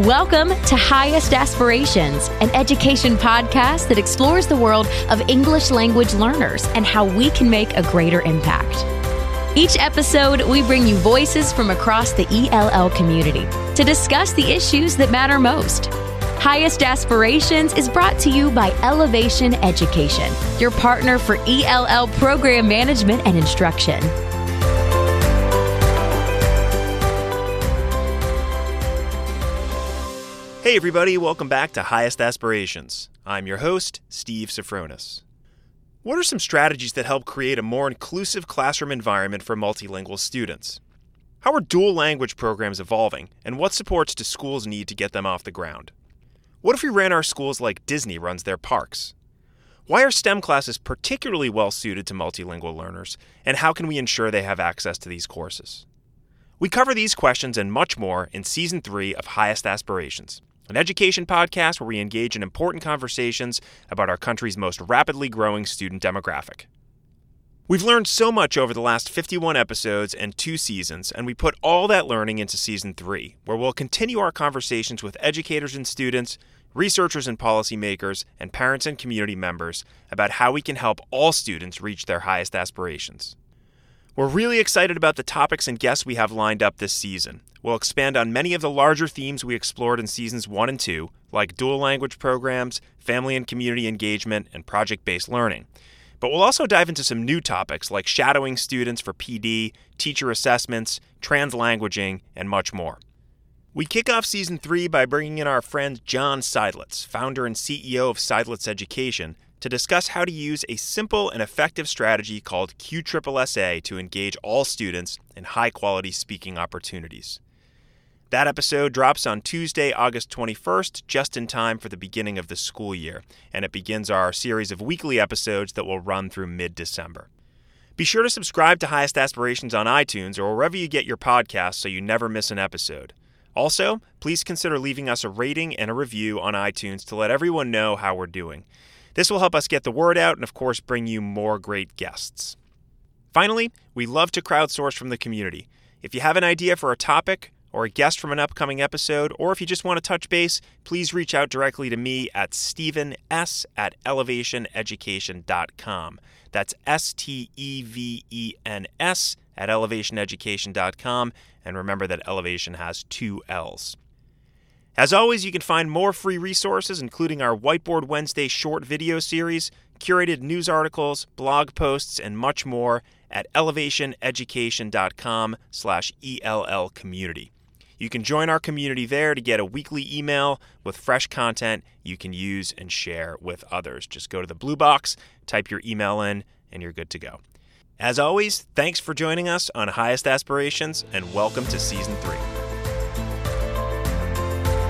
Welcome to Highest Aspirations, an education podcast that explores the world of English language learners and how we can make a greater impact. Each episode, we bring you voices from across the ELL community to discuss the issues that matter most. Highest Aspirations is brought to you by Elevation Education, your partner for ELL program management and instruction. Hey, everybody, welcome back to Highest Aspirations. I'm your host, Steve Sofronis. What are some strategies that help create a more inclusive classroom environment for multilingual students? How are dual language programs evolving, and what supports do schools need to get them off the ground? What if we ran our schools like Disney runs their parks? Why are STEM classes particularly well suited to multilingual learners, and how can we ensure they have access to these courses? We cover these questions and much more in Season 3 of Highest Aspirations an education podcast where we engage in important conversations about our country's most rapidly growing student demographic. We've learned so much over the last 51 episodes and two seasons, and we put all that learning into season three, where we'll continue our conversations with educators and students, researchers and policymakers, and parents and community members about how we can help all students reach their highest aspirations. We're really excited about the topics and guests we have lined up this season. We'll expand on many of the larger themes we explored in seasons 1 and 2, like dual language programs, family and community engagement, and project based learning. But we'll also dive into some new topics like shadowing students for PD, teacher assessments, translanguaging, and much more. We kick off season 3 by bringing in our friend John Seidlitz, founder and CEO of Seidlitz Education, to discuss how to use a simple and effective strategy called QSSSA to engage all students in high quality speaking opportunities. That episode drops on Tuesday, August 21st, just in time for the beginning of the school year, and it begins our series of weekly episodes that will run through mid December. Be sure to subscribe to Highest Aspirations on iTunes or wherever you get your podcasts so you never miss an episode. Also, please consider leaving us a rating and a review on iTunes to let everyone know how we're doing. This will help us get the word out and, of course, bring you more great guests. Finally, we love to crowdsource from the community. If you have an idea for a topic or a guest from an upcoming episode, or if you just want to touch base, please reach out directly to me at Steven S at elevationeducation.com. That's S T E V E N S at elevationeducation.com. And remember that elevation has two L's. As always, you can find more free resources, including our Whiteboard Wednesday short video series, curated news articles, blog posts, and much more at elevationeducation.com slash ELL community. You can join our community there to get a weekly email with fresh content you can use and share with others. Just go to the blue box, type your email in, and you're good to go. As always, thanks for joining us on Highest Aspirations, and welcome to Season 3.